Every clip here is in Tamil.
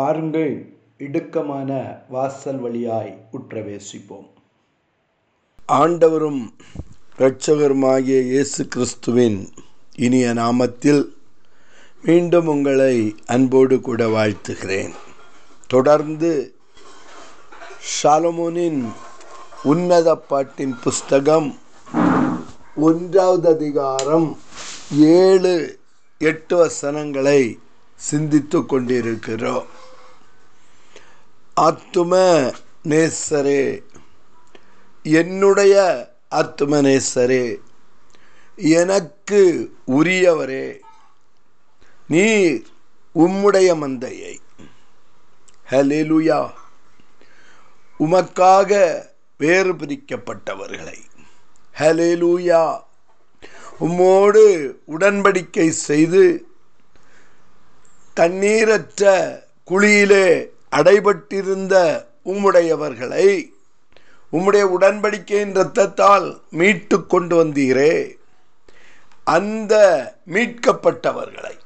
பாருங்கள் இடுக்கமான வாசல் வழியாய் உற்றவேசிப்போம். ஆண்டவரும் இரட்சகருமாகிய இயேசு கிறிஸ்துவின் இனிய நாமத்தில் மீண்டும் உங்களை அன்போடு கூட வாழ்த்துகிறேன். தொடர்ந்து ஷாலமோனின் உன்னத பாட்டின் புஸ்தகம் ஒன்றாவது அதிகாரம் ஏழு எட்டு வசனங்களை சிந்தித்து கொண்டிருக்கிறோம். ஆத்தும நேசரே. என்னுடைய ஆத்தும நேசரே எனக்கு உரியவரே நீ உம்முடைய மந்தையை. ஹலேலுயா உமக்காக வேறு பிரிக்கப்பட்டவர்களை. ஹலேலூயா உம்மோடு உடன்படிக்கை செய்து தண்ணீரற்ற குழியிலே அடைபட்டிருந்த உம்முடையவர்களை உம்முடைய உடன்படிக்கையின் இரத்தத்தால் மீட்டு கொண்டு வந்தீரே. அந்த மீட்கப்பட்டவர்களை.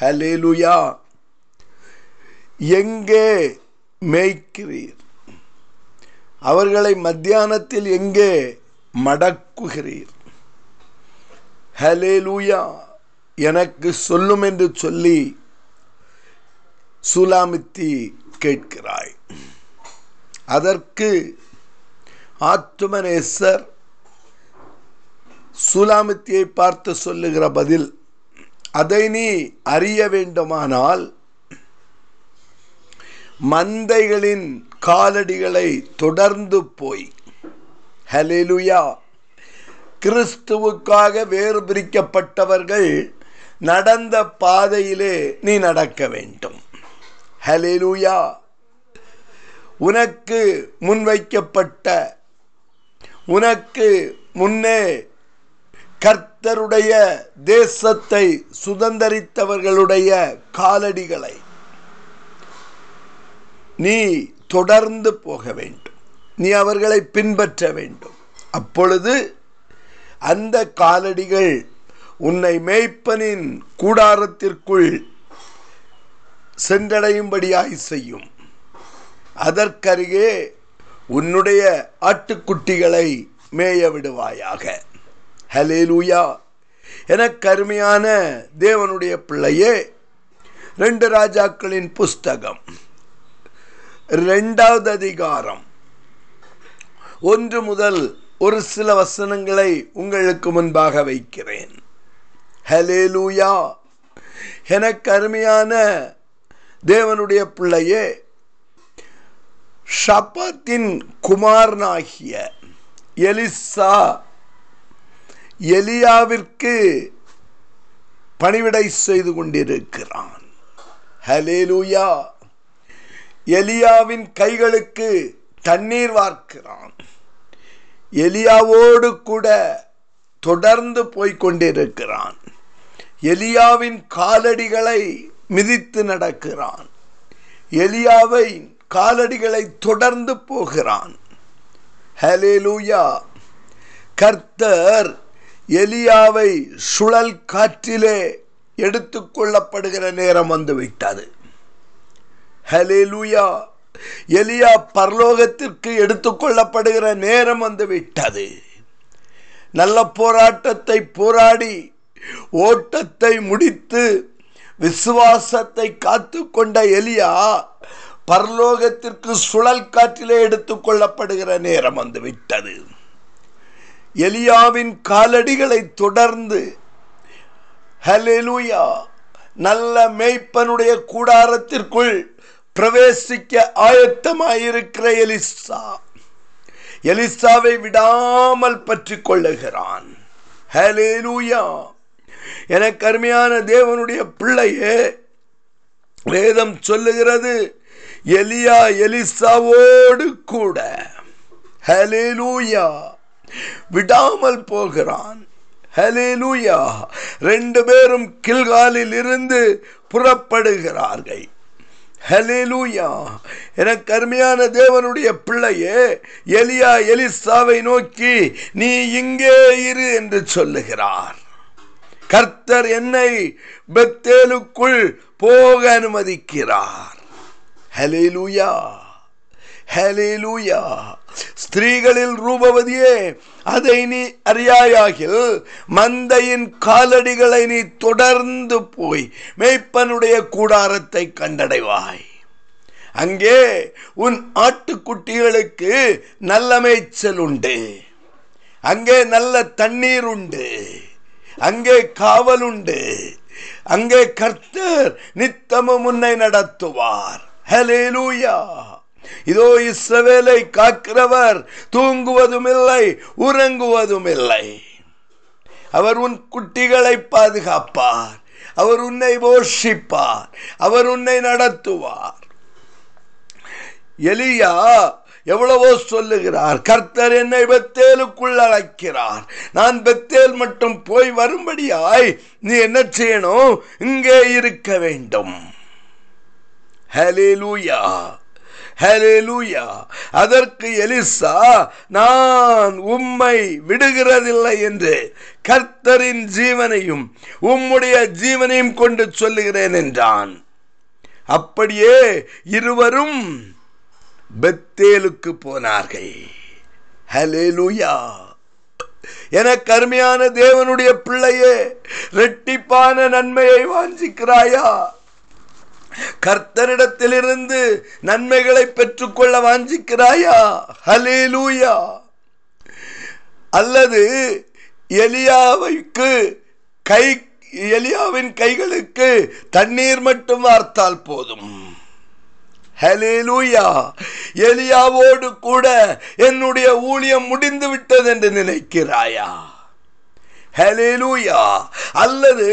ஹலேலுயா எங்கே மேய்க்கிறீர்? அவர்களை மத்தியானத்தில் எங்கே மடக்குகிறீர்? ஹலேலூயா எனக்கு சொல்லும் என்று சொல்லி சுலாமித்தி கேட்கிறாய். அதற்கு ஆத்துமனேசர் சுலாமித்தியை பார்த்து சொல்லுகிற பதில் அதை நீ அறிய வேண்டுமானால் மந்தைகளின் காலடிகளை தொடர்ந்து போய் ஹலிலுயா கிறிஸ்துவுக்காக வேறு பிரிக்கப்பட்டவர்கள் நடந்த பாதையிலே நீ நடக்க வேண்டும். ஹலேலூயா உனக்கு முன்வைக்கப்பட்ட உனக்கு முன்னே கர்த்தருடைய தேசத்தை சுதந்திரித்தவர்களுடைய காலடிகளை நீ தொடர்ந்து போக வேண்டும். நீ அவர்களை பின்பற்ற வேண்டும். அப்பொழுது அந்த காலடிகள் உன்னை மேய்ப்பனின் கூடாரத்திற்குள் சென்றடையும்படியாய் செய்யும். அதற்கருகே உன்னுடைய ஆட்டுக்குட்டிகளை மேய விடுவாயாக. ஹலேலூயா என கருமையான தேவனுடைய பிள்ளையே ரெண்டு ராஜாக்களின் புஸ்தகம் ரெண்டாவது அதிகாரம். ஒன்று முதல் ஒரு சில வசனங்களை உங்களுக்கு முன்பாக வைக்கிறேன். ஹலேலூயா எனக்கு அருமையான தேவனுடைய பிள்ளையே ஷபத்தின் குமாரனாகிய எலிசா எலியாவிற்கு பணிவிடை செய்து கொண்டிருக்கிறான். ஹலேலூயா எலியாவின் கைகளுக்கு தண்ணீர் வார்க்கிறான். எலியாவோடு கூட தொடர்ந்து போய்கொண்டிருக்கிறான் எலியாவின் காலடிகளை மிதித்து நடக்கிறான். எலியாவை காலடிகளை தொடர்ந்து போகிறான். ஹலேலூயா கர்த்தர் எலியாவை சுழல் காற்றிலே எடுத்துக்கொள்ளப்படுகிற நேரம் வந்துவிட்டது ஹலேலூயா எலியா பரலோகத்திற்கு எடுத்துக்கொள்ளப்படுகிற நேரம் வந்து விட்டது. நல்ல போராட்டத்தை போராடி ஓட்டத்தை முடித்து விசுவாசத்தை காத்து கொண்ட எலியா பரலோகத்திற்கு சுழல் காற்றிலே எடுத்துக்கொள்ளப்படுகிற நேரம் வந்துவிட்டது எலியாவின் காலடிகளை தொடர்ந்து ஹலெலுயா நல்ல மேய்ப்பனுடைய கூடாரத்திற்குள் பிரவேசிக்க ஆயத்தமாயிருக்கிற எலிசா. எலிசாவை விடாமல் பற்றி கொள்ளுகிறான். ஹலேலூயா எனக்கு அருமையான தேவனுடைய பிள்ளையே வேதம் சொல்லுகிறது எலியா எலிசாவோடு கூட ஹலேலூயா விடாமல் போகிறான். ஹலேலூயா ரெண்டு பேரும் கில்காலில் இருந்து புறப்படுகிறார்கள். ஹலிலூயா எனக்கு கருமையான தேவனுடைய பிள்ளையே எலியா எலிசாவை நோக்கி நீ இங்கே இரு என்று சொல்லுகிறார். கர்த்தர் என்னை பெத்தேலுக்குள் போக அனுமதிக்கிறார். ஹலேலூயா ஹலேலூயா ஸ்திரீகளில் ரூபவதியே அதை நீ அறியாயாகில் மந்தையின் காலடிகளை நீ தொடர்ந்து போய் மேய்ப்பனுடைய கூடாரத்தை கண்டடைவாய். அங்கே உன் ஆட்டுக்குட்டிகளுக்கு நல்ல மேய்ச்சல் உண்டு. அங்கே நல்ல தண்ணீர் உண்டு. அங்கே காவல் உண்டு அங்கே கர்த்தர் நித்தமும் உன்னை நடத்துவார். ஹலேலூயா இதோ இஸ்ரவேலை காக்கிறவர் தூங்குவதும் இல்லை உறங்குவதும் இல்லை அவர் உன் குட்டிகளை பாதுகாப்பார். அவர் உன்னை போஷிப்பார். அவர் உன்னை நடத்துவார். எலியா எவ்வளவோ சொல்லுகிறார். கர்த்தர் என்னை பெத்தேலுக்குள் அழைக்கிறார். நான் பெத்தேல் மட்டும் போய் வரும்படியாய் நீ என்ன செய்யணும்? இங்கே இருக்க வேண்டும். ஹலேலூயா ஹலேலூயா அதற்கு எலிசா நான் உம்மை விடுகிறதில்லை என்று கர்த்தரின் ஜீவனையும் உம்முடைய ஜீவனையும் கொண்டு சொல்லுகிறேன் என்றான். அப்படியே இருவரும் பெத்தேலுக்கு போனார்கள். ஹலேலூயா எனக்கு அருமையான தேவனுடைய பிள்ளையே ரெட்டிப்பான நன்மையை வாஞ்சிக்கிறாயா? கர்த்தரிடத்திலிருந்து நன்மைகளை பெற்றுக்கொள்ள வாஞ்சிக்கிறாயா? ஹலேலூயா அல்லது எலியாவைக்கு கை எலியாவின் கைகளுக்கு தண்ணீர் மட்டும் வார்த்தால் போதும். ஹலேலூயா எலியாவோடு கூட என்னுடைய ஊழியம் முடிந்து விட்டது என்று நினைக்கிறாயா? ஹலேலூயா அல்லது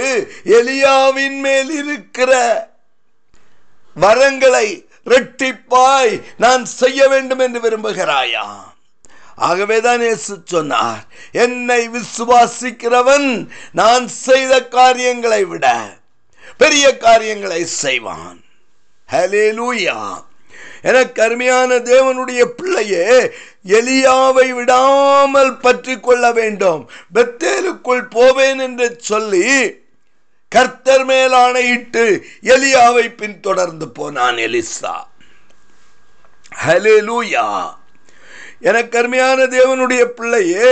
எலியாவின் மேல் இருக்கிற வரங்களை ரெட்டிப்பாய் நான் செய்ய வேண்டும் என்று விரும்புகிறாயா? ஆகவேதான் இயேசு சொன்னார் என்னை விசுவாசிக்கிறவன் நான் செய்த காரியங்களை விட பெரிய காரியங்களை செய்வான். ஹலேலூயா எனக்கு கருமையான தேவனுடைய பிள்ளையே எலியாவை விடாமல் பற்றி கொள்ள வேண்டும். பெத்தேலுக்குள் போவேன் என்று சொல்லி கர்த்தர் மேல் ஆணையிட்டு எலியாவை பின்தொடர்ந்து போனான் எலிசா. ஹலேலூயா எனக்கு கருமையான தேவனுடைய பிள்ளையே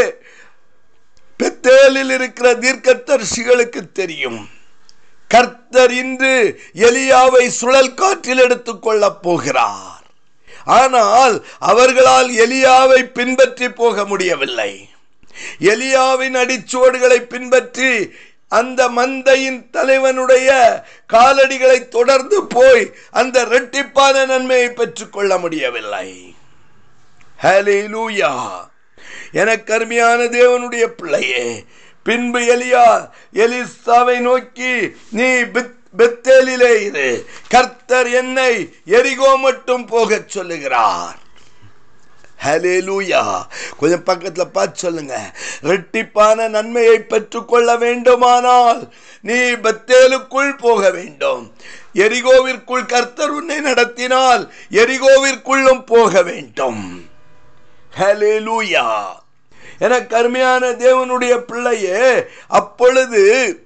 பெத்தேலில் இருக்கிற தீர்க்கத்தரிசிகளுக்கு தெரியும். கர்த்தர் இன்று எலியாவை சுழல் காற்றில் எடுத்துக் கொள்ளப் போகிறார். ஆனால் அவர்களால் எலியாவை பின்பற்றி போக முடியவில்லை. எலியாவின் அடிச்சுவடுகளை பின்பற்றி அந்த மந்தையின் தலைவனுடைய காலடிகளை தொடர்ந்து போய் அந்த இரட்டிப்பான நன்மையை பெற்றுக் கொள்ள முடியவில்லை. ஹலிலூயா எனக்கு அருமையான தேவனுடைய பிள்ளையே பின்பு எலியா எலிசாவை நோக்கி நீ பெத்தேலிலே இரு. கர்த்தர் என்னை எரிகோ மட்டும் போகச் சொல்லுகிறார். ஹலேலூயா கொஞ்சம் பக்கத்தில் பார்த்து சொல்லுங்க. ரெட்டிப்பான நன்மையை பெற்றுக்கொள்ள வேண்டுமானால் நீ பத்தேலுக்குள் போக வேண்டும். எரிகோவிற்குள் கர்த்தர் உன்னை நடத்தினால் எரிகோவிற்குள்ளும் போக வேண்டும். ஹலே லூயா எனக்கு கருமையான தேவனுடைய பிள்ளையே அப்பொழுது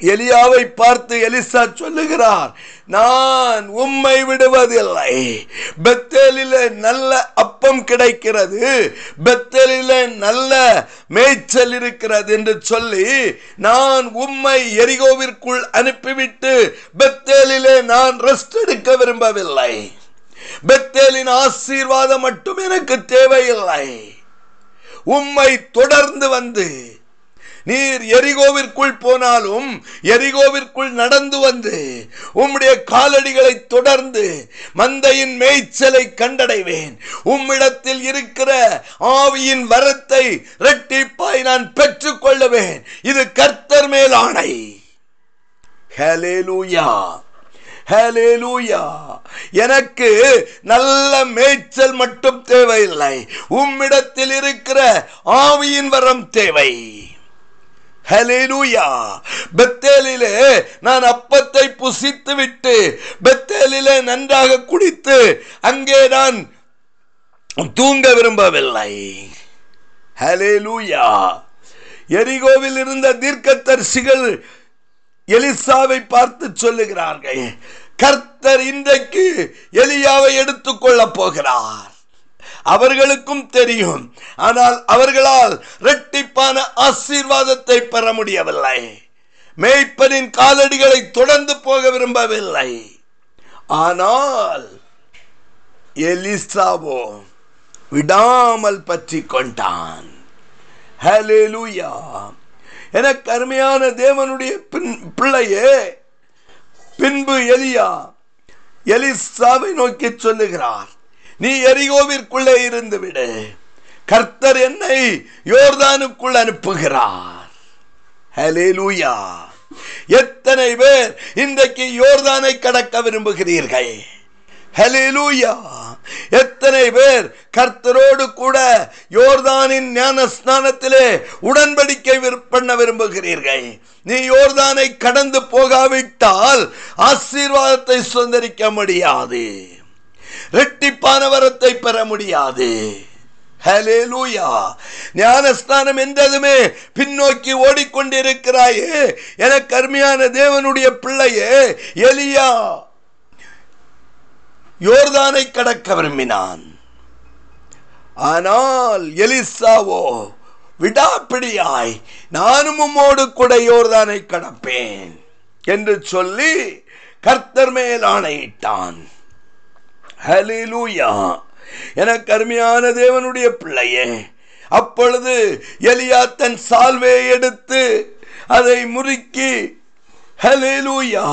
எலியாவை பார்த்து எலிசா சொல்லுகிறார் நான் உம்மை விடுவதில்லை. பெத்தேலில் நல்ல அப்பம் கிடைக்கிறது. பெத்தேலில் நல்ல மேய்ச்சல் இருக்கிறது என்று சொல்லி நான் உம்மை எரிகோவிற்குள் அனுப்பிவிட்டு பெத்தேலிலே நான் ரெஸ்ட் எடுக்க விரும்பவில்லை. பெத்தேலின் ஆசீர்வாதம் மட்டும் எனக்கு தேவையில்லை. உம்மை தொடர்ந்து வந்து நீர் எரிகோவிற்குள் போனாலும் எரிகோவிற்குள் நடந்து வந்து உம்முடைய காலடிகளை தொடர்ந்து மந்தையின் மேய்ச்சலை கண்டடைவேன். உம்மிடத்தில் இருக்கிற ஆவியின் வரத்தை இரட்டிப்பாய் நான் பெற்றுக்கொள்ளுவேன். இது கர்த்தர் மேல் ஆணை. ஹலேலூயா எனக்கு நல்ல மேய்ச்சல் மட்டும் தேவையில்லை. உம்மிடத்தில் இருக்கிற ஆவியின் வரம் தேவை. ஹலேலூயா பெத்தேலிலே நான் அப்பத்தை புசித்து விட்டு பெத்தேலிலே நன்றாக குடித்து அங்கே நான் தூங்க விரும்பவில்லை. ஹலேலூயா எரிகோவில் இருந்த தீர்க்கத்தரிசிகள் எலிசாவை பார்த்து சொல்லுகிறார்கள் கர்த்தர் இன்றைக்கு எலியாவை எடுத்துக்கொள்ளப் போகிறார். அவர்களுக்கும் தெரியும். ஆனால் அவர்களால் இரட்டிப்பான ஆசீர்வாதத்தை பெற முடியவில்லை. மேய்ப்பனின் காலடிகளை தொடர்ந்து போக விரும்பவில்லை. ஆனால் எலிசாவோ விடாமல் பற்றி கொண்டான். ஹலெலுயா எனக்கு அருமையான தேவனுடைய பின்- பிள்ளையே பின்பு எலியா எலிசாவை நோக்கி சொல்லுகிறார் நீ எரிகோவிற்குள்ளே இருந்து விடு கர்த்தர் என்னை யோர்தானுக்குள் அனுப்புகிறார். ஹலே லூயா எத்தனை பேர் இன்றைக்கு யோர்தானை கடக்க விரும்புகிறீர்கள்? ஹலிலூயா எத்தனை பேர் கர்த்தரோடு கூட யோர்தானின் ஞான ஸ்நானத்திலே உடன்படிக்கை விரு- பண்ண விரும்புகிறீர்கள். நீ யோர்தானை கடந்து போகாவிட்டால் ஆசீர்வாதத்தை சுதந்திரிக்க முடியாது. இரட்டிப்பான வரத்தை பெற முடியாது. ஞானஸ்தானம் என்றதுமே பின்னோக்கி ஓடிக்கொண்டிருக்கிறாயே. என கருமையான தேவனுடைய பிள்ளையே எலியா. யோர்தானை கடக்க விரும்பினான். ஆனால் எலிசாவோ விடாப்பிடியாய் நானும் உம்மோடு கூட யோர்தானை கடப்பேன் என்று சொல்லி கர்த்தர் மேல் ஆணையிட்டான். ஹalleluya எனக்கு அருமையான தேவனுடைய பிள்ளையே அப்பொழுது எலியா தன் சால்வையை எடுத்து அதை முறுக்கி ஹலிலூயா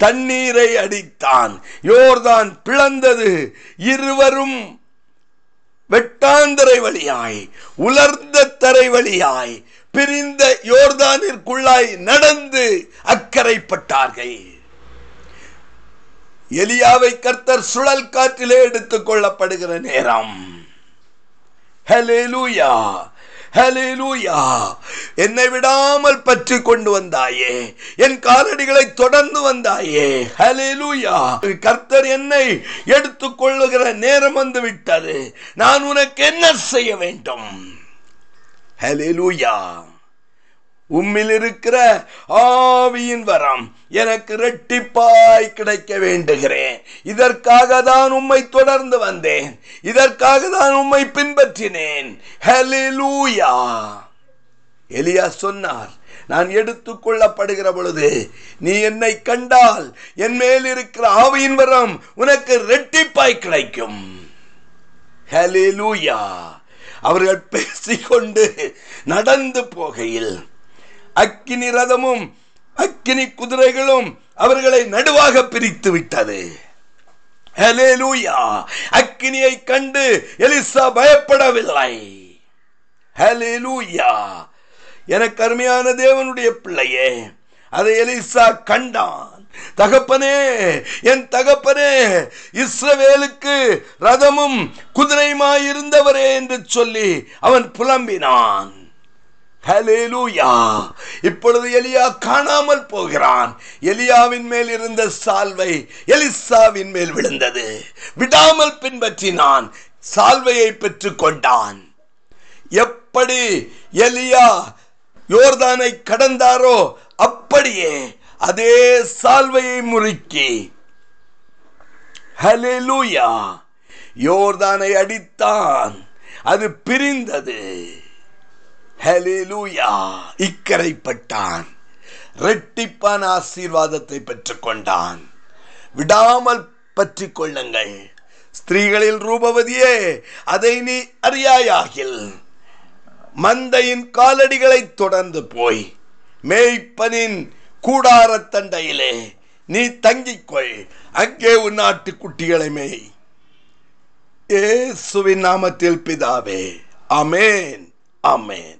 தண்ணீரை அடித்தான். யோர்தான் பிளந்தது. இருவரும் வெட்டாந்தரை வழியாய் உலர்ந்த தரை வழியாய் பிரிந்த யோர்தானிற்குள்ளாய் நடந்து அக்கறைப்பட்டார்கள் எலியாவை கர்த்தர் சுழல் காற்றிலே எடுத்துக் கொள்ளப்படுகிற நேரம். ஹalleluya. ஹலிலூயா என்னை விடாமல் பற்றி கொண்டு வந்தாயே. என் காலடிகளை தொடர்ந்து வந்தாயே. ஹலிலூயா கர்த்தர் என்னை எடுத்துக் கொள்ளுகிற நேரம் வந்து விட்டது. நான் உனக்கு என்ன செய்ய வேண்டும்? ஹலிலூயா உம்மில் இருக்கிற ஆவியின் வரம் எனக்கு இரட்டிப்பாய் கிடைக்க வேண்டுகிறேன். இதற்காக தான் உம்மை தொடர்ந்து வந்தேன். இதற்காக தான் உம்மை பின்பற்றினேன். ஹalleluya எலியா சொன்னார் நான் எடுத்துக் கொள்ளப்படுகிற பொழுது நீ என்னை கண்டால் என் மேல் இருக்கிற ஆவியின் வரம் உனக்கு ரெட்டிப்பாய் கிடைக்கும். ஹalleluya அவர்கள் பேசிக்கொண்டு நடந்து போகையில் அக்கினி ரதமும் அக்கினி குதிரைகளும் அவர்களை நடுவாக பிரித்து விட்டது. அக்கினியை கண்டு எலிசா பயப்படவில்லை. எனக்கு அருமையான தேவனுடைய பிள்ளையே அதை எலிசா கண்டான். தகப்பனே என் தகப்பனே இஸ்ரவேலுக்கு ரதமும் குதிரையுமாயிருந்தவரே என்று சொல்லி அவன் புலம்பினான். இப்பொழுது எலியா காணாமல் போகிறான். எலியாவின் மேல் இருந்த சால்வை எலிசாவின் மேல் விழுந்தது. விடாமல் பின்பற்றினான். சால்வையை பெற்றுக் கொண்டான். எப்படி எலியா யோர்தானை கடந்தாரோ அப்படியே அதே சால்வையை முறுக்கி. ஹalleluya. யோர்தானை அடித்தான். அது பிரிந்தது. இக்கரைப்பட்டான். ரெட்டிப்பான ஆசீர்வாதத்தை பெற்றுக்கொண்டான். விடாமல் பற்றி கொள்ளுங்கள். ஸ்திரீகளில் ரூபவதியே அதை நீ அறியாயாகில். மந்தையின் காலடிகளை தொடர்ந்து போய் மேய்ப்பனின் கூடாரத்தண்டையிலே நீ தங்கிக்கொள் அங்கே உன் நாட்டு குட்டிகளை மேய். ஏசுவின் நாமத்தில் பிதாவே அமேன் அமேன்